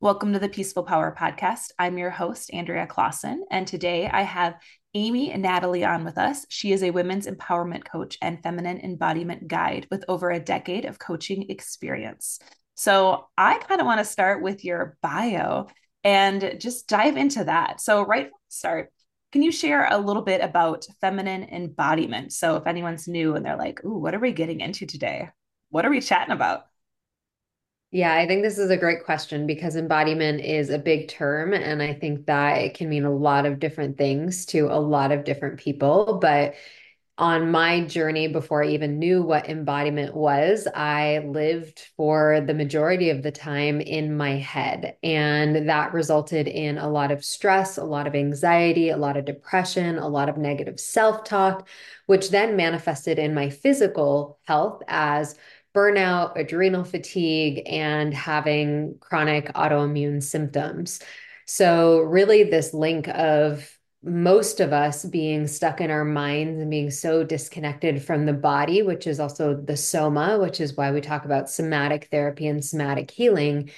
Welcome to the Peaceful Power Podcast. I'm your host, Andrea Claassen, and today I have Amy and Natalie on with us. She is a women's empowerment coach and feminine embodiment guide with over a decade of coaching experience. So, I kind of want to start with your bio and just dive into that. So, right from the start, can you share a little bit about feminine embodiment? So, if anyone's new and they're like, "Ooh, what are we getting into today? What are we chatting about?" Yeah, I think this is a great question because embodiment is a big term. And I think that it can mean a lot of different things to a lot of different people. But on my journey, before I even knew what embodiment was, I lived for the majority of the time in my head. And that resulted in a lot of stress, a lot of anxiety, a lot of depression, a lot of negative self talk, which then manifested in my physical health as burnout, adrenal fatigue, and having chronic autoimmune symptoms. So, really, this link of most of us being stuck in our minds and being so disconnected from the body, which is also the soma, which is why we talk about somatic therapy and somatic healing.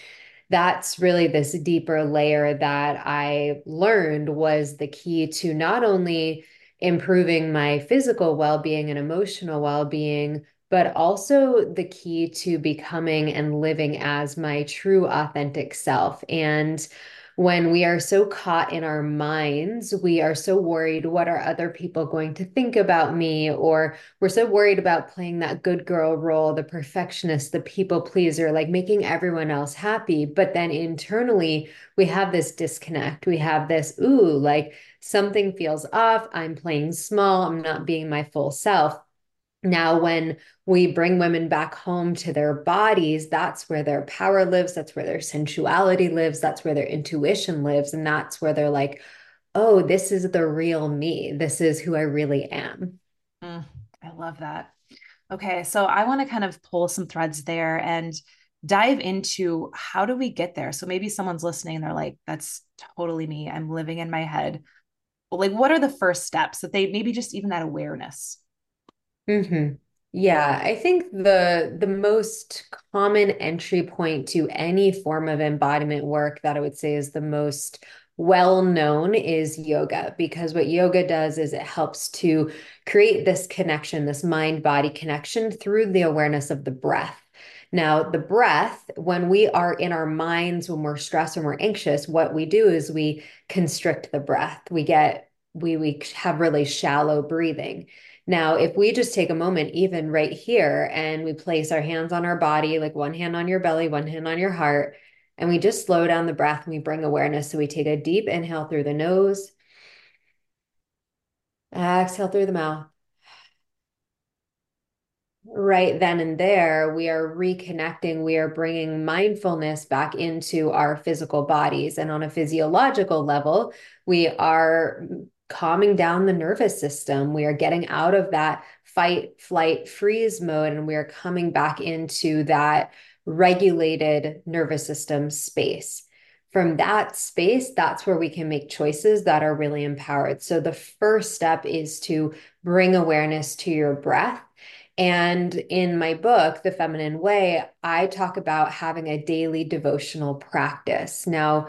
That's really this deeper layer that I learned was the key to not only improving my physical well being and emotional well being, but also the key to becoming and living as my true authentic self. And when we are so caught in our minds, we are so worried what are other people going to think about me? Or we're so worried about playing that good girl role, the perfectionist, the people pleaser, like making everyone else happy. But then internally, we have this disconnect. We have this, ooh, like something feels off. I'm playing small. I'm not being my full self now, when we bring women back home to their bodies, that's where their power lives. That's where their sensuality lives. That's where their intuition lives. And that's where they're like, oh, this is the real me. This is who I really am. Mm, I love that. Okay. So I want to kind of pull some threads there and dive into how do we get there? So maybe someone's listening and they're like, that's totally me. I'm living in my head. like, what are the first steps that they maybe just even that awareness? Mm-hmm. Yeah, I think the the most common entry point to any form of embodiment work that I would say is the most well known is yoga because what yoga does is it helps to create this connection, this mind body connection through the awareness of the breath. Now, the breath, when we are in our minds, when we're stressed and we're anxious, what we do is we constrict the breath. We get, we, we have really shallow breathing. Now, if we just take a moment, even right here, and we place our hands on our body, like one hand on your belly, one hand on your heart, and we just slow down the breath and we bring awareness. So we take a deep inhale through the nose, exhale through the mouth. Right then and there, we are reconnecting, we are bringing mindfulness back into our physical bodies. And on a physiological level, we are calming down the nervous system. We are getting out of that fight, flight, freeze mode, and we are coming back into that regulated nervous system space. From that space, that's where we can make choices that are really empowered. So, the first step is to bring awareness to your breath. And in my book, The Feminine Way, I talk about having a daily devotional practice. Now,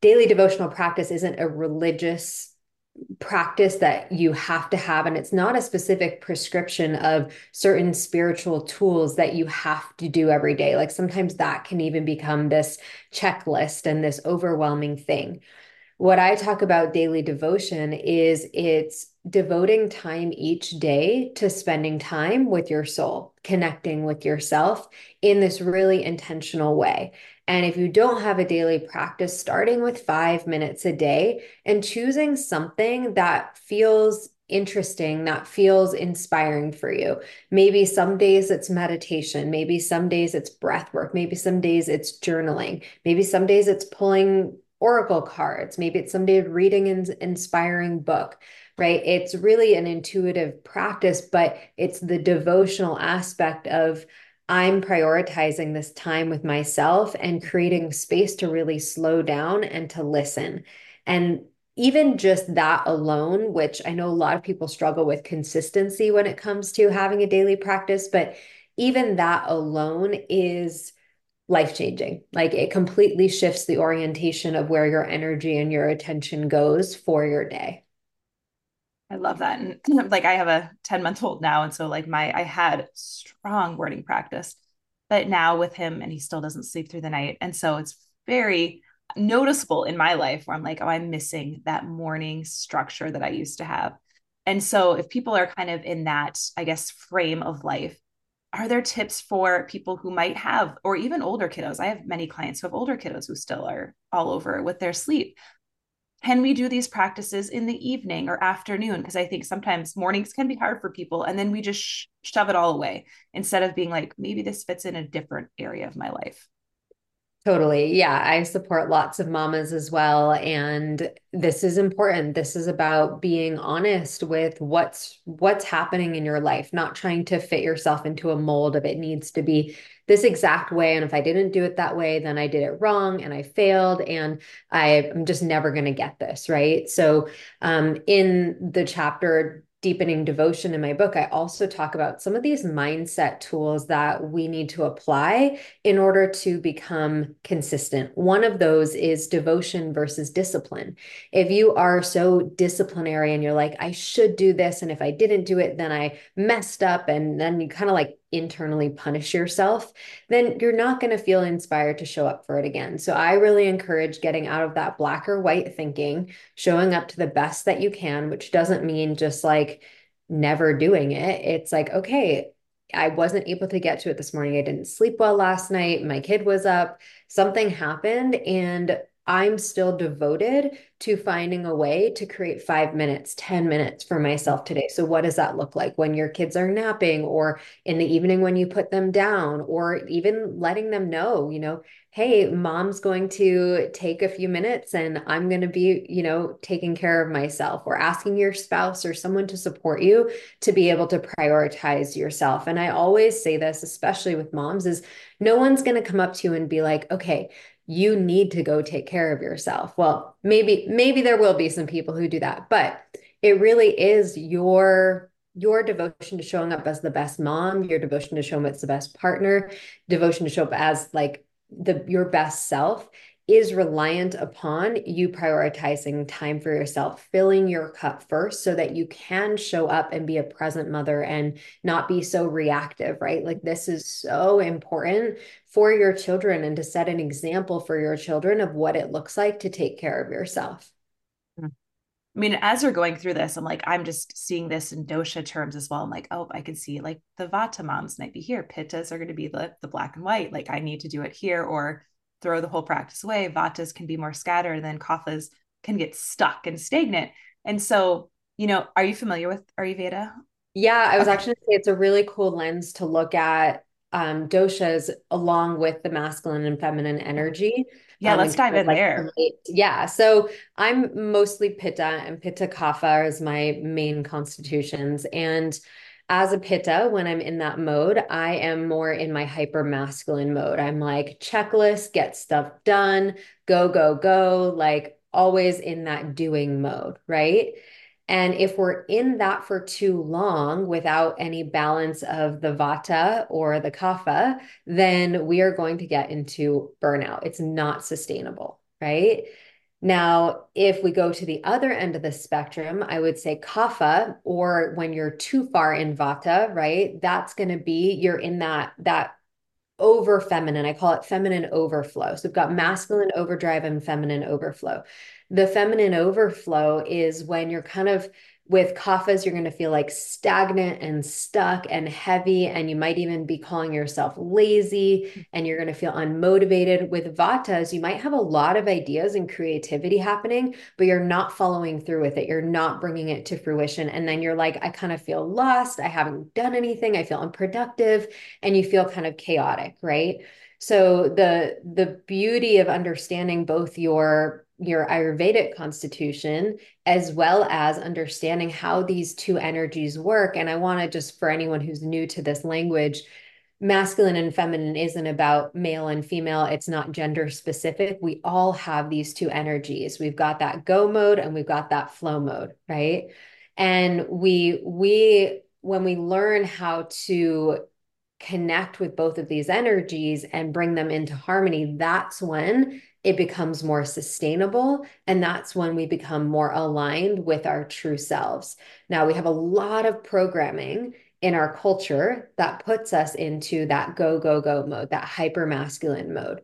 daily devotional practice isn't a religious practice that you have to have and it's not a specific prescription of certain spiritual tools that you have to do every day. Like sometimes that can even become this checklist and this overwhelming thing. What i talk about daily devotion is it's devoting time each day to spending time with your soul connecting with yourself in this really intentional way and if you don't have a daily practice, starting with five minutes a day and choosing something that feels interesting, that feels inspiring for you. Maybe some days it's meditation, maybe some days it's breath work, maybe some days it's journaling, maybe some days it's pulling oracle cards, maybe it's some day reading an inspiring book right? It's really an intuitive practice, but it's the devotional aspect of I'm prioritizing this time with myself and creating space to really slow down and to listen. And even just that alone, which I know a lot of people struggle with consistency when it comes to having a daily practice, but even that alone is life changing. Like it completely shifts the orientation of where your energy and your attention goes for your day. I love that. And like I have a 10 month old now. And so like my I had strong wording practice, but now with him and he still doesn't sleep through the night. And so it's very noticeable in my life where I'm like, oh, I'm missing that morning structure that I used to have. And so if people are kind of in that, I guess, frame of life, are there tips for people who might have, or even older kiddos? I have many clients who have older kiddos who still are all over with their sleep. Can we do these practices in the evening or afternoon? Because I think sometimes mornings can be hard for people. And then we just sh- shove it all away instead of being like, maybe this fits in a different area of my life. Totally. Yeah, I support lots of mamas as well and this is important. This is about being honest with what's what's happening in your life, not trying to fit yourself into a mold of it needs to be this exact way and if I didn't do it that way, then I did it wrong and I failed and I, I'm just never going to get this, right? So, um in the chapter deepening devotion in my book, I also talk about some of these mindset tools that we need to apply in order to become consistent. One of those is devotion versus discipline. If you are so disciplinary and you're like, I should do this, and if I didn't do it, then I messed up, and then you kind of like internally punish yourself, then you're not going to feel inspired to show up for it again. So I really encourage getting out of that black or white thinking, showing up to the best that you can, which doesn't mean just like never doing it. It's like, okay, I wasn't able to get to it this morning. I didn't sleep well last night. My kid was up. Something happened. And I'm still devoted to finding a way to create five minutes, 10 minutes for myself today. So, what does that look like when your kids are napping or in the evening when you put them down, or even letting them know, you know, hey, mom's going to take a few minutes and I'm going to be, you know, taking care of myself, or asking your spouse or someone to support you to be able to prioritize yourself. And I always say this, especially with moms, is no one's going to come up to you and be like, okay, you need to go take care of yourself. Well, maybe maybe there will be some people who do that, but it really is your your devotion to showing up as the best mom, your devotion to show up as the best partner, devotion to show up as like the your best self is reliant upon you prioritizing time for yourself, filling your cup first so that you can show up and be a present mother and not be so reactive, right? Like, this is so important for your children and to set an example for your children of what it looks like to take care of yourself. Hmm. I mean, as we're going through this, I'm like, I'm just seeing this in dosha terms as well. I'm like, oh, I can see like the vata moms might be here. Pittas are going to be the, the black and white. Like I need to do it here. Or throw the whole practice away. Vatas can be more scattered, and then kaphas can get stuck and stagnant. And so, you know, are you familiar with Ayurveda? Yeah, I was okay. actually say it's a really cool lens to look at um, doshas along with the masculine and feminine energy. Yeah, um, let's dive in like, there. Yeah, so I'm mostly Pitta, and Pitta Kapha is my main constitutions, and as a pitta, when I'm in that mode, I am more in my hyper masculine mode. I'm like, checklist, get stuff done, go, go, go, like always in that doing mode, right? And if we're in that for too long without any balance of the vata or the kapha, then we are going to get into burnout. It's not sustainable, right? Now, if we go to the other end of the spectrum, I would say kapha, or when you're too far in vata, right? That's going to be you're in that that over feminine. I call it feminine overflow. So we've got masculine overdrive and feminine overflow. The feminine overflow is when you're kind of with kaphas, you're going to feel like stagnant and stuck and heavy, and you might even be calling yourself lazy and you're going to feel unmotivated. With vatas, you might have a lot of ideas and creativity happening, but you're not following through with it. You're not bringing it to fruition. And then you're like, I kind of feel lost. I haven't done anything. I feel unproductive. And you feel kind of chaotic, right? So the the beauty of understanding both your your Ayurvedic constitution, as well as understanding how these two energies work. And I want to just, for anyone who's new to this language, masculine and feminine isn't about male and female. It's not gender specific. We all have these two energies. We've got that go mode and we've got that flow mode, right? And we, we, when we learn how to connect with both of these energies and bring them into harmony, that's when it becomes more sustainable. And that's when we become more aligned with our true selves. Now, we have a lot of programming in our culture that puts us into that go, go, go mode, that hyper masculine mode.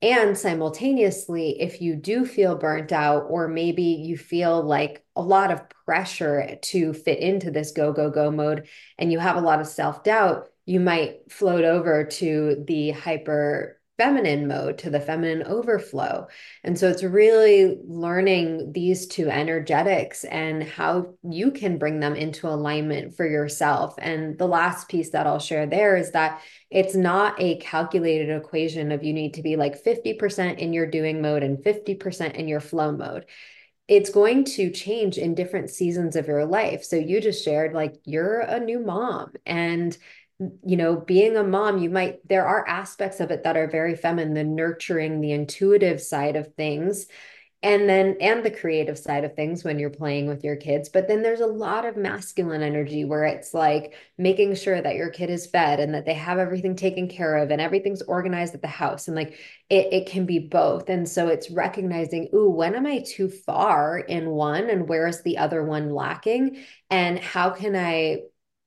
And simultaneously, if you do feel burnt out, or maybe you feel like a lot of pressure to fit into this go, go, go mode, and you have a lot of self doubt, you might float over to the hyper feminine mode to the feminine overflow. And so it's really learning these two energetics and how you can bring them into alignment for yourself. And the last piece that I'll share there is that it's not a calculated equation of you need to be like 50% in your doing mode and 50% in your flow mode it's going to change in different seasons of your life. So you just shared like you're a new mom and you know, being a mom, you might, there are aspects of it that are very feminine, the nurturing, the intuitive side of things. And then, and the creative side of things when you're playing with your kids. But then there's a lot of masculine energy where it's like making sure that your kid is fed and that they have everything taken care of and everything's organized at the house. And like it, it can be both. And so it's recognizing, ooh, when am I too far in one and where is the other one lacking? And how can I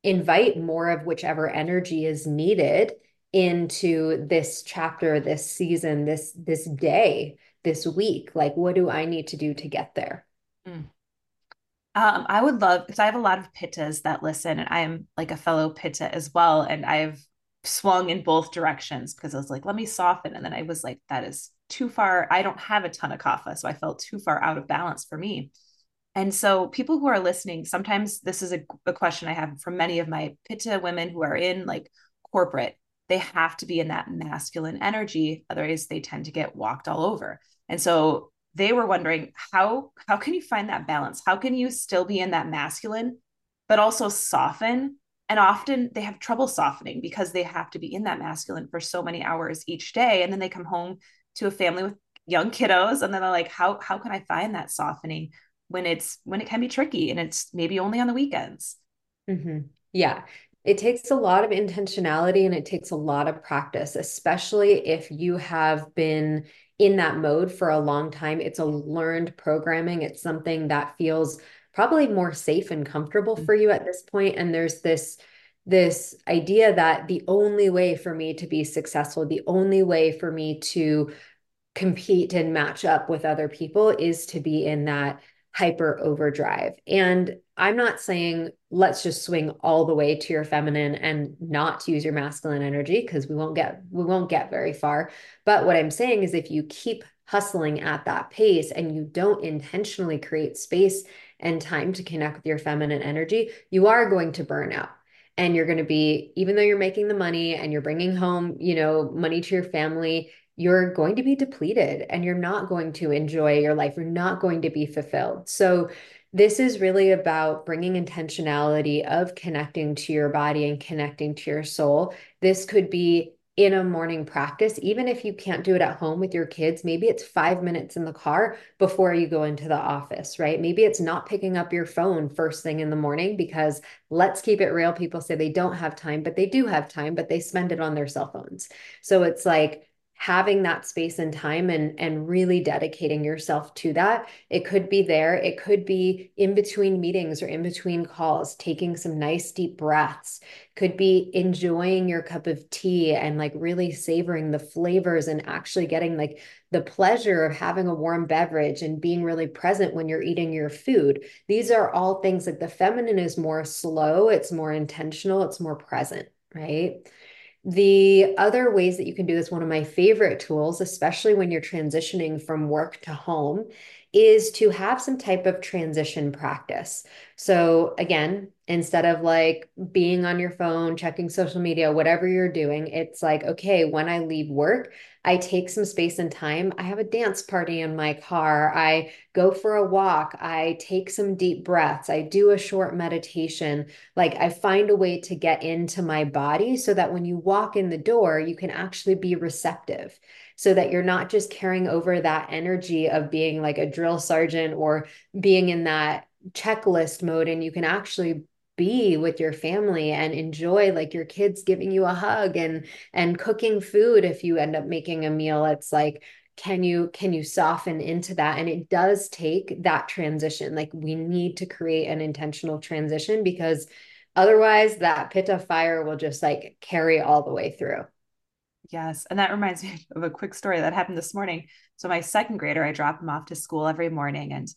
invite more of whichever energy is needed into this chapter this season this this day this week. Like what do i need to do to get there? Mm. um, i would love because i have a lot of pittas that listen and i'm like a fellow pitta as well and i've swung in both directions because i was like let me soften and then i was like that is too far. I don't have a ton of kapha so i felt too far out of balance for me and so, people who are listening, sometimes this is a, a, question I have from many of my Pitta women who are in like corporate. They have to be in that masculine energy, otherwise they tend to get walked all over. And so they were wondering how how can you find that balance? How can you still be in that masculine, but also soften? And often they have trouble softening because they have to be in that masculine for so many hours each day, and then they come home to a family with young kiddos, and then they're like, how how can I find that softening? When it's when it can be tricky and it's maybe only on the weekends. Mm-hmm. Yeah. It takes a lot of intentionality and it takes a lot of practice, especially if you have been in that mode for a long time. It's a learned programming, it's something that feels probably more safe and comfortable for you at this point and there's this this idea that the only way for me to be successful the only way for me to compete and match up with other people is to be in that hyper overdrive. And I'm not saying let's just swing all the way to your feminine and not use your masculine energy because we won't get we won't get very far. But what I'm saying is if you keep hustling at that pace and you don't intentionally create space and time to connect with your feminine energy, you are going to burn out. And you're going to be even though you're making the money and you're bringing home, you know, money to your family, you're going to be depleted and you're not going to enjoy your life. You're not going to be fulfilled. So, this is really about bringing intentionality of connecting to your body and connecting to your soul. This could be in a morning practice, even if you can't do it at home with your kids, maybe it's five minutes in the car before you go into the office, right? Maybe it's not picking up your phone first thing in the morning because let's keep it real. People say they don't have time, but they do have time, but they spend it on their cell phones. So it's like, having that space and time and and really dedicating yourself to that. It could be there. It could be in between meetings or in between calls taking some nice deep breaths. Could be enjoying your cup of tea and like really savoring the flavors and actually getting like the pleasure of having a warm beverage and being really present when you're eating your food. These are all things like the feminine is more slow it's more intentional it's more present right the other ways that you can do this, one of my favorite tools, especially when you're transitioning from work to home, is to have some type of transition practice. So, again, instead of like being on your phone, checking social media, whatever you're doing, it's like, okay, when I leave work, I take some space and time. I have a dance party in my car. I go for a walk. I take some deep breaths. I do a short meditation. Like I find a way to get into my body so that when you walk in the door, you can actually be receptive so that you're not just carrying over that energy of being like a drill sergeant or being in that checklist mode and you can actually be with your family and enjoy like your kids giving you a hug and and cooking food if you end up making a meal. It's like can you can you soften into that? And it does take that transition. Like we need to create an intentional transition because otherwise that pitta fire will just like carry all the way through. Yes and that reminds me of a quick story that happened this morning. So my second grader i drop him off to school every morning and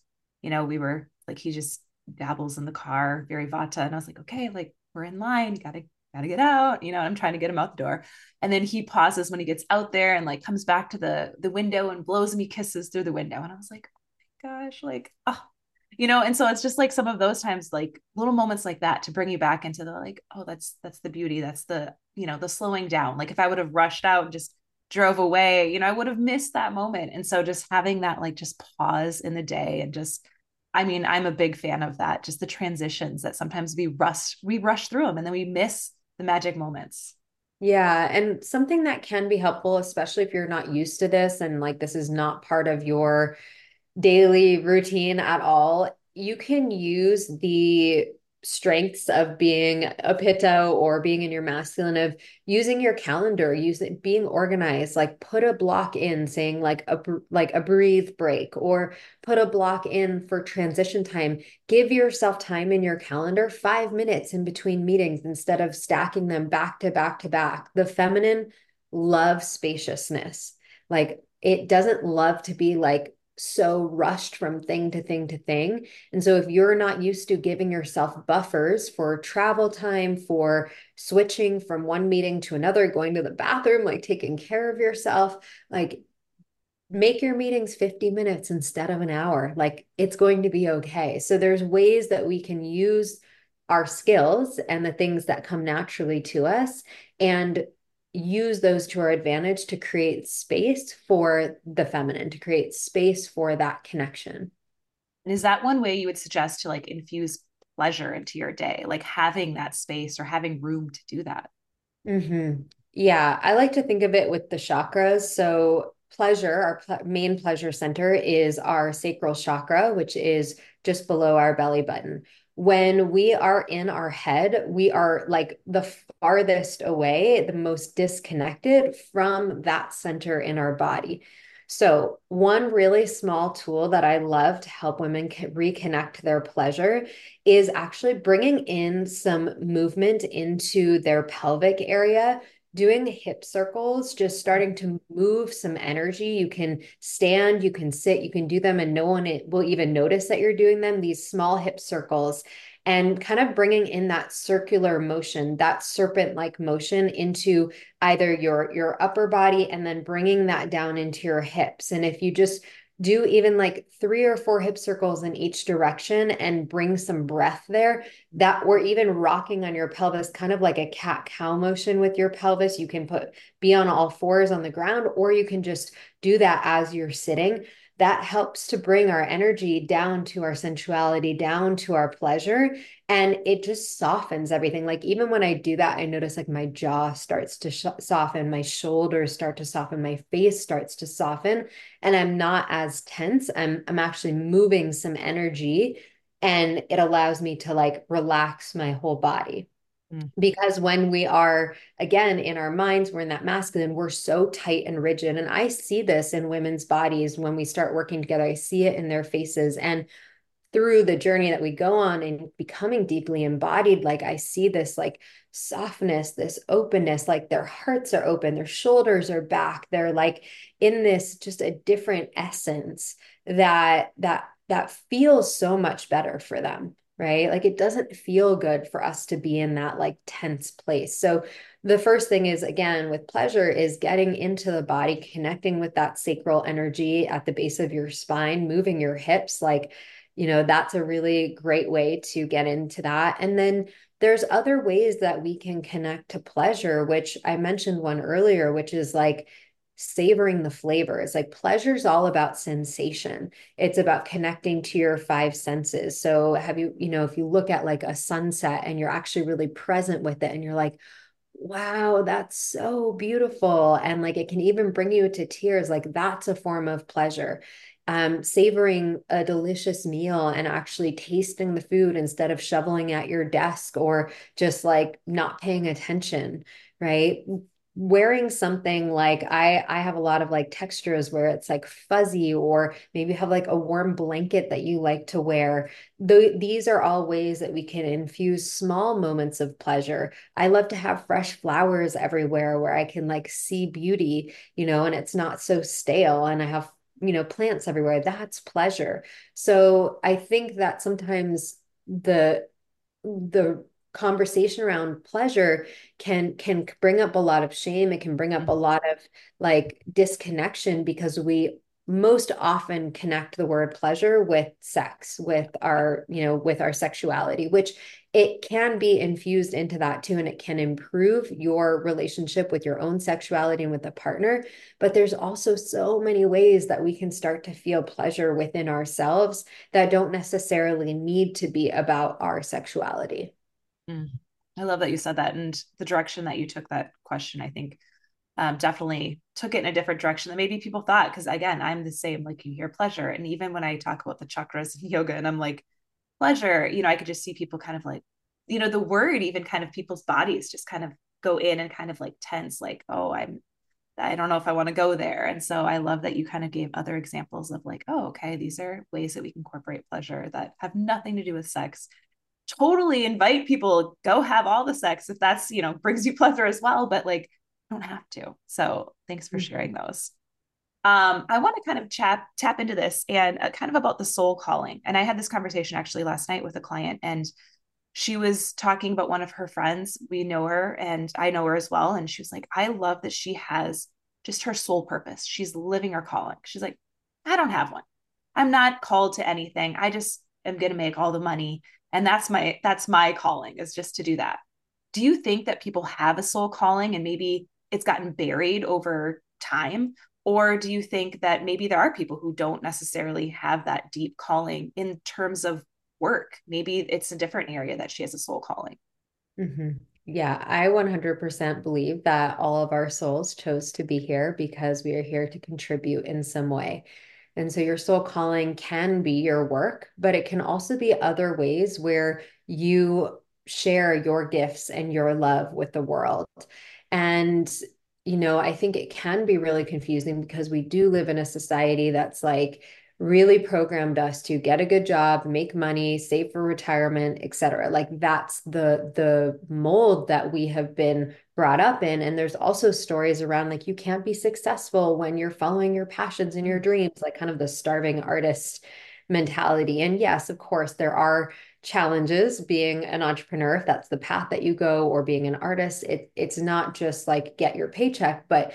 you know we were like he just dabbles in the car, very vata. And I was like, okay, like we're in line, gotta gotta get out. You know, I'm trying to get him out the door. And then he pauses when he gets out there and like comes back to the the window and blows me kisses through the window. And I was like, oh my gosh, like, oh, you know, and so it's just like some of those times, like little moments like that to bring you back into the like, oh, that's that's the beauty. That's the, you know, the slowing down. Like if I would have rushed out and just drove away, you know, I would have missed that moment. And so just having that like just pause in the day and just I mean, I'm a big fan of that. Just the transitions that sometimes we rush, we rush through them and then we miss the magic moments. Yeah. And something that can be helpful, especially if you're not used to this and like this is not part of your daily routine at all, you can use the strengths of being a pitta or being in your masculine of using your calendar using being organized like put a block in saying like a like a breathe break or put a block in for transition time. Give yourself time in your calendar 5 minutes in between meetings instead of stacking them back to back to back. The feminine loves spaciousness. Like it doesn't love to be like so rushed from thing to thing to thing. And so if you're not used to giving yourself buffers for travel time, for switching from one meeting to another, going to the bathroom, like taking care of yourself, like make your meetings 50 minutes instead of an hour. Like it's going to be okay. So there's ways that we can use our skills and the things that come naturally to us and use those to our advantage to create space for the feminine, to create space for that connection. And is that one way you would suggest to like infuse pleasure into your day, like having that space or having room to do that? Mm-hmm. Yeah, I like to think of it with the chakras. So, pleasure, our pl- main pleasure center, is our sacral chakra, which is just below our belly button when we are in our head, we are like the farthest away, the most disconnected from that center in our body. So, one really small tool that I love to help women reconnect their pleasure is actually bringing in some movement into their pelvic area doing hip circles, just starting to move some energy. You can stand, you can sit, you can do them, and no one will even notice that you're doing them. These small hip circles and kind of bringing in that circular motion that serpent like motion into either your your upper body and then bringing that down into your hips and if you just do even like three or four hip circles in each direction and bring some breath there that or even rocking on your pelvis kind of like a cat cow motion with your pelvis. You can put be on all fours on the ground or you can just do that as you're sitting that helps to bring our energy down to our sensuality, down to our pleasure. And it just softens everything. Like, even when I do that, I notice like my jaw starts to sh- soften, my shoulders start to soften, my face starts to soften, and I'm not as tense. I'm, I'm actually moving some energy and it allows me to like relax my whole body. Mm. Because when we are, again, in our minds, we're in that masculine, we're so tight and rigid. And I see this in women's bodies when we start working together. I see it in their faces. And through the journey that we go on and becoming deeply embodied, like I see this like softness, this openness, like their hearts are open, their shoulders are back. They're like in this just a different essence that that that feels so much better for them right? Like it doesn't feel good for us to be in that like tense place. So the first thing is again with pleasure is getting into the body, connecting with that sacral energy at the base of your spine, moving your hips like you know, that's a really great way to get into that. And then there's other ways that we can connect to pleasure, which I mentioned one earlier, which is like savoring the flavors. Like pleasure is all about sensation. It's about connecting to your five senses. So have you, you know, if you look at like a sunset and you're actually really present with it and you're like, wow, that's so beautiful. And like it can even bring you to tears. Like that's a form of pleasure. Um, savoring a delicious meal and actually tasting the food instead of shoveling at your desk or just like not paying attention, right? Wearing something like I I have a lot of like textures where it's like fuzzy or maybe have like a warm blanket that you like to wear. Though these are all ways that we can infuse small moments of pleasure. I love to have fresh flowers everywhere where I can like see beauty, you know, and it's not so stale and I have you know plants everywhere. That's pleasure. So I think that sometimes the the conversation around pleasure can can bring up a lot of shame. It can bring up a mm-hmm. lot of like disconnection because we most often connect the word pleasure with sex with our you know with our sexuality which it can be infused into that too and it can improve your relationship with your own sexuality and with a partner. But there's also so many ways that we can start to feel pleasure within ourselves that don't necessarily need to be about our sexuality Mm. I love that you said that. And the direction that you took that question, I think um, definitely took it in a different direction than maybe people thought. Cause again, I'm the same, like you hear pleasure. And even when I talk about the chakras and yoga and I'm like, pleasure, you know, I could just see people kind of like, you know, the word, even kind of people's bodies just kind of go in and kind of like tense, like, oh, I'm, I don't know if I want to go there. And so I love that you kind of gave other examples of like, oh, okay, these are ways that we can incorporate pleasure that have nothing to do with sex totally invite people go have all the sex if that's you know brings you pleasure as well but like don't have to. So thanks for mm-hmm. sharing those. Um i want to kind of chat tap into this and uh, kind of about the soul calling. And i had this conversation actually last night with a client and she was talking about one of her friends. We know her and i know her as well. And she was like i love that she has just her soul purpose. She's living her calling. She's like i don't have one. I'm not called to anything. I just am going to make all the money. And that's my that's my calling is just to do that. Do you think that people have a soul calling and maybe it's gotten buried over time? Or do you think that maybe there are people who don't necessarily have that deep calling in terms of work? Maybe it's a different area that she has a soul calling. Mm-hmm. yeah i 100% believe that all of our souls chose to be here because we are here to contribute in some way and so your soul calling can be your work, but it can also be other ways where you share your gifts and your love with the world. And, you know, I think it can be really confusing because we do live in a society that's like, really programmed us to get a good job, make money, save for retirement, etc. Like that's the the mold that we have been brought up in and there's also stories around like you can't be successful when you're following your passions and your dreams, like kind of the starving artist mentality. And yes, of course, there are challenges being an entrepreneur if that's the path that you go or being an artist it it's not just like get your paycheck but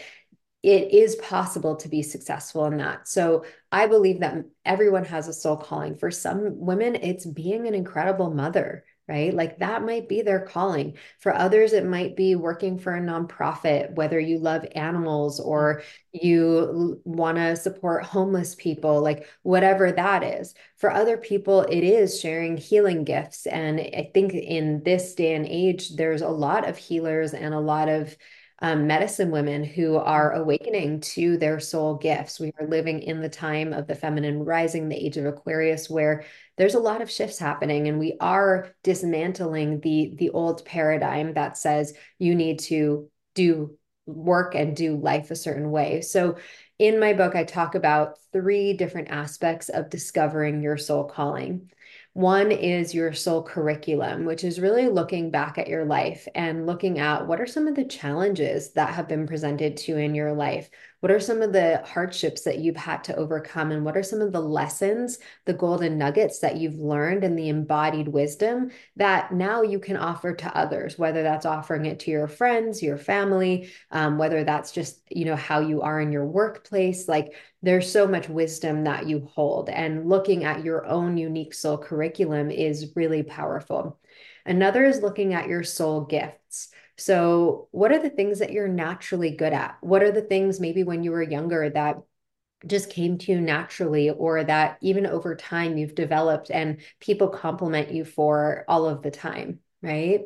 it is possible to be successful in that. So I believe that everyone has a soul calling. For some women, it's being an incredible mother, right? Like that might be their calling. For others, it might be working for a nonprofit, whether you love animals or you want to support homeless people, like whatever that is. For other people, it is sharing healing gifts. And I think in this day and age, there's a lot of healers and a lot of um, medicine women who are awakening to their soul gifts. We are living in the time of the feminine rising, the age of Aquarius, where there's a lot of shifts happening, and we are dismantling the the old paradigm that says you need to do work and do life a certain way. So in my book, I talk about three different aspects of discovering your soul calling. One is your soul curriculum, which is really looking back at your life and looking at what are some of the challenges that have been presented to you in your life? What are some of the hardships that you've had to overcome? And what are some of the lessons, the golden nuggets that you've learned and the embodied wisdom that now you can offer to others, whether that's offering it to your friends, your family, um, whether that's just, you know, how you are in your workplace. Like there's so much wisdom that you hold. And looking at your own unique soul curriculum is really powerful. Another is looking at your soul gifts. So, what are the things that you're naturally good at? What are the things maybe when you were younger that just came to you naturally, or that even over time you've developed and people compliment you for all of the time, right?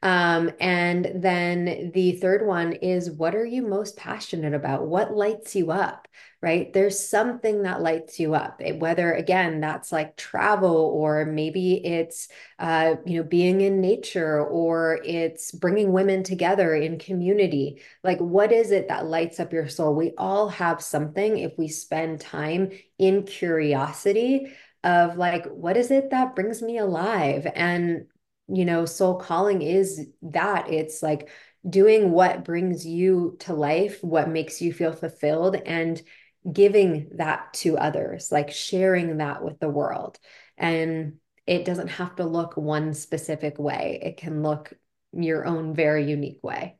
Um, and then the third one is what are you most passionate about? What lights you up? Right? There's something that lights you up, whether again, that's like travel, or maybe it's, uh, you know, being in nature, or it's bringing women together in community. Like, what is it that lights up your soul? We all have something if we spend time in curiosity of like, what is it that brings me alive? And you know, soul calling is that it's like doing what brings you to life, what makes you feel fulfilled, and giving that to others, like sharing that with the world. And it doesn't have to look one specific way, it can look your own very unique way.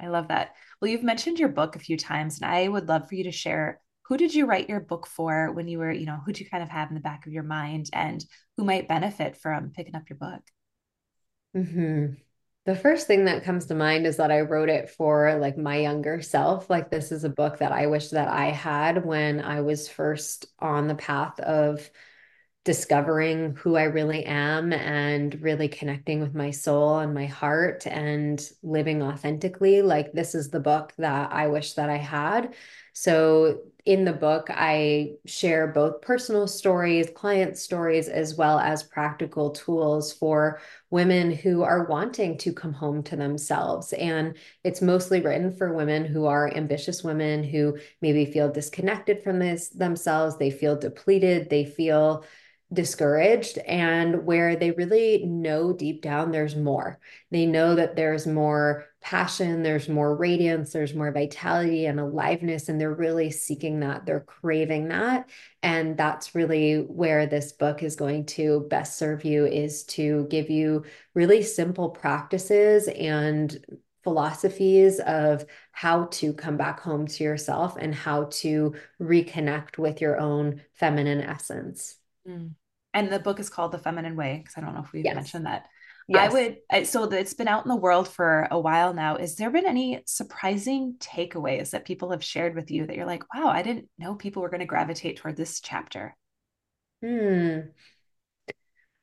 I love that. Well, you've mentioned your book a few times, and I would love for you to share who did you write your book for when you were, you know, who did you kind of have in the back of your mind and who might benefit from picking up your book? Mm-hmm. The first thing that comes to mind is that I wrote it for like my younger self. Like this is a book that I wish that I had when I was first on the path of discovering who I really am and really connecting with my soul and my heart and living authentically. Like this is the book that I wish that I had. So in the book, I share both personal stories, client stories, as well as practical tools for women who are wanting to come home to themselves. And it's mostly written for women who are ambitious women who maybe feel disconnected from this themselves, they feel depleted, they feel discouraged and where they really know deep down there's more. They know that there's more passion, there's more radiance, there's more vitality and aliveness, and they're really seeking that. They're craving that. And that's really where this book is going to best serve you is to give you really simple practices and philosophies of how to come back home to yourself and how to reconnect with your own feminine essence. Mm. And the book is called The Feminine Way because I don't know if we've yes. mentioned that. Yes. I would so it's been out in the world for a while now. Is there been any surprising takeaways that people have shared with you that you're like, wow, I didn't know people were going to gravitate toward this chapter? Hmm.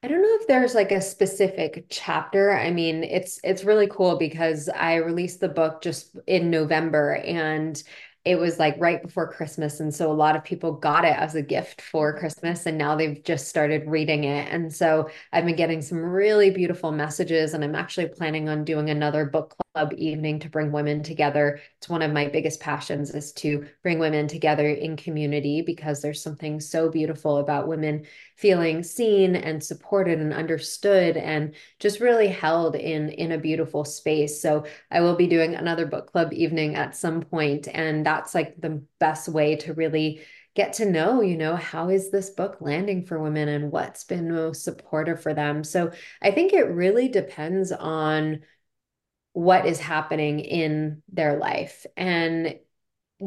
I don't know if there's like a specific chapter. I mean, it's it's really cool because I released the book just in November and it was like right before Christmas. And so a lot of people got it as a gift for mm-hmm. Christmas. And now they've just started reading it. And so I've been getting some really beautiful messages. And I'm actually planning on doing another book club evening to bring women together. It's one of my biggest passions is to bring women together in community because there's something so beautiful about women feeling seen and supported and understood and just really held in in a beautiful space. So I will be doing another book club evening at some point and that's like the best way to really get to know, you know, how is this book landing for women and what's been most supportive for them. So I think it really depends on what is happening in their life. And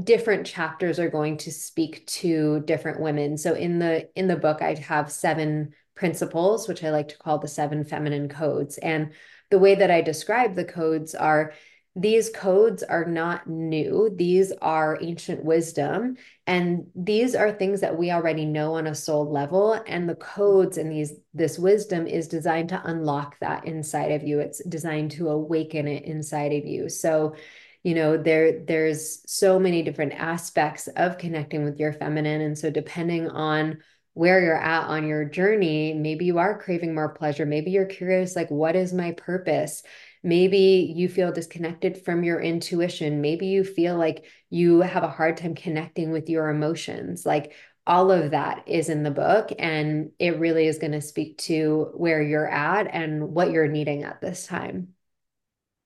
different chapters are going to speak to different women. So in the in the book i have seven principles which i like to call the seven feminine codes. And the way that i describe the codes are these codes are not new. These are ancient wisdom. And these are things that we already know on a soul level. And the codes and these this wisdom is designed to unlock that inside of you. It's designed to awaken it inside of you. So, you know, there there's so many different aspects of connecting with your feminine. And so depending on where you're at on your journey, maybe you are craving more pleasure. Maybe you're curious, like, what is my purpose? Maybe you feel disconnected from your intuition. Maybe you feel like you have a hard time connecting with your emotions. Like all of that is in the book, and it really is going to speak to where you're at and what you're needing at this time.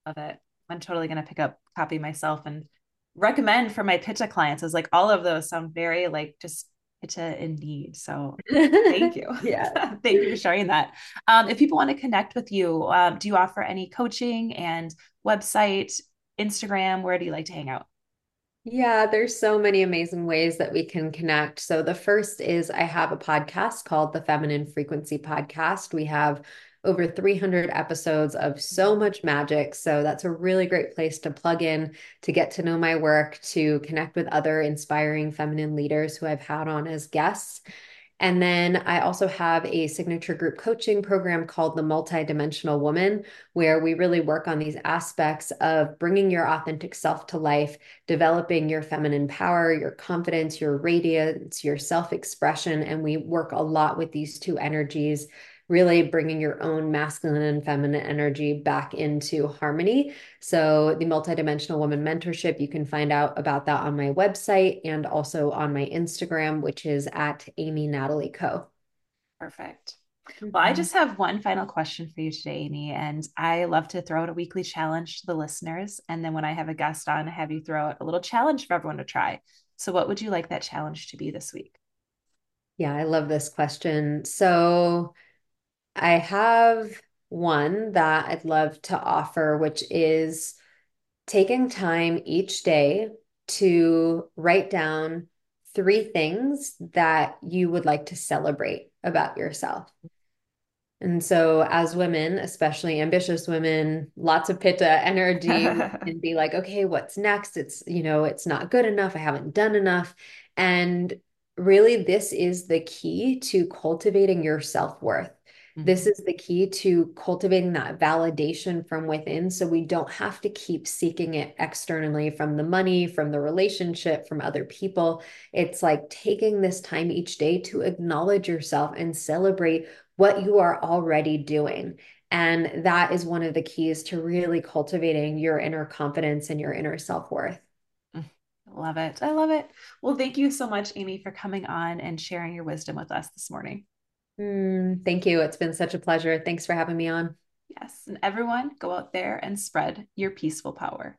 Love it. I'm totally going to pick up copy myself and recommend for my pitta clients is like all of those sound very like just Pitta indeed. So thank you. yeah. thank you for sharing that. Um, if people want to connect with you, um, do you offer any coaching and website, Instagram? Where do you like to hang out? Yeah, there's so many amazing ways that we can connect. So the first is I have a podcast called the Feminine Frequency Podcast. We have over 300 episodes of so much magic. So that's a really great place to plug in to get to know my work, to connect with other inspiring feminine leaders who I've had on as guests. And then I also have a signature group coaching program called the Multidimensional Woman, where we really work on these aspects of bringing your authentic self to life, developing your feminine power, your confidence, your radiance, your self expression. And we work a lot with these two energies really bringing your own masculine and feminine energy back into harmony. So, the multidimensional woman mentorship, you can find out about that on my website and also on my Instagram, which is at Amy Natalie Co. Perfect. Well, I mm-hmm. just have one final question for you today, Amy. And I love to throw out a weekly challenge to the listeners. And then when I have a guest on, I have you throw out a little challenge for everyone to try. So, what would you like that challenge to be this week? Yeah, I love this question. So, I have one that I'd love to offer, which is taking time each day to write down three things that you would like to celebrate about yourself. And so, as women, especially ambitious women, lots of pitta energy and be like, okay, what's next? It's, you know, it's not good enough. I haven't done enough. And really, this is the key to cultivating your self worth. Mm-hmm. This is the key to cultivating that validation from within. So we don't have to keep seeking it externally from the money, from the relationship, from other people. It's like taking this time each day to acknowledge yourself and celebrate what you are already doing. And that is one of the keys to really cultivating your inner confidence and your inner self worth. Mm, love it. I love it. Well, thank you so much, Amy, for coming on and sharing your wisdom with us this morning. Mm, thank you. It's been such a pleasure. Thanks for having me on. Yes. And everyone, go out there and spread your peaceful power.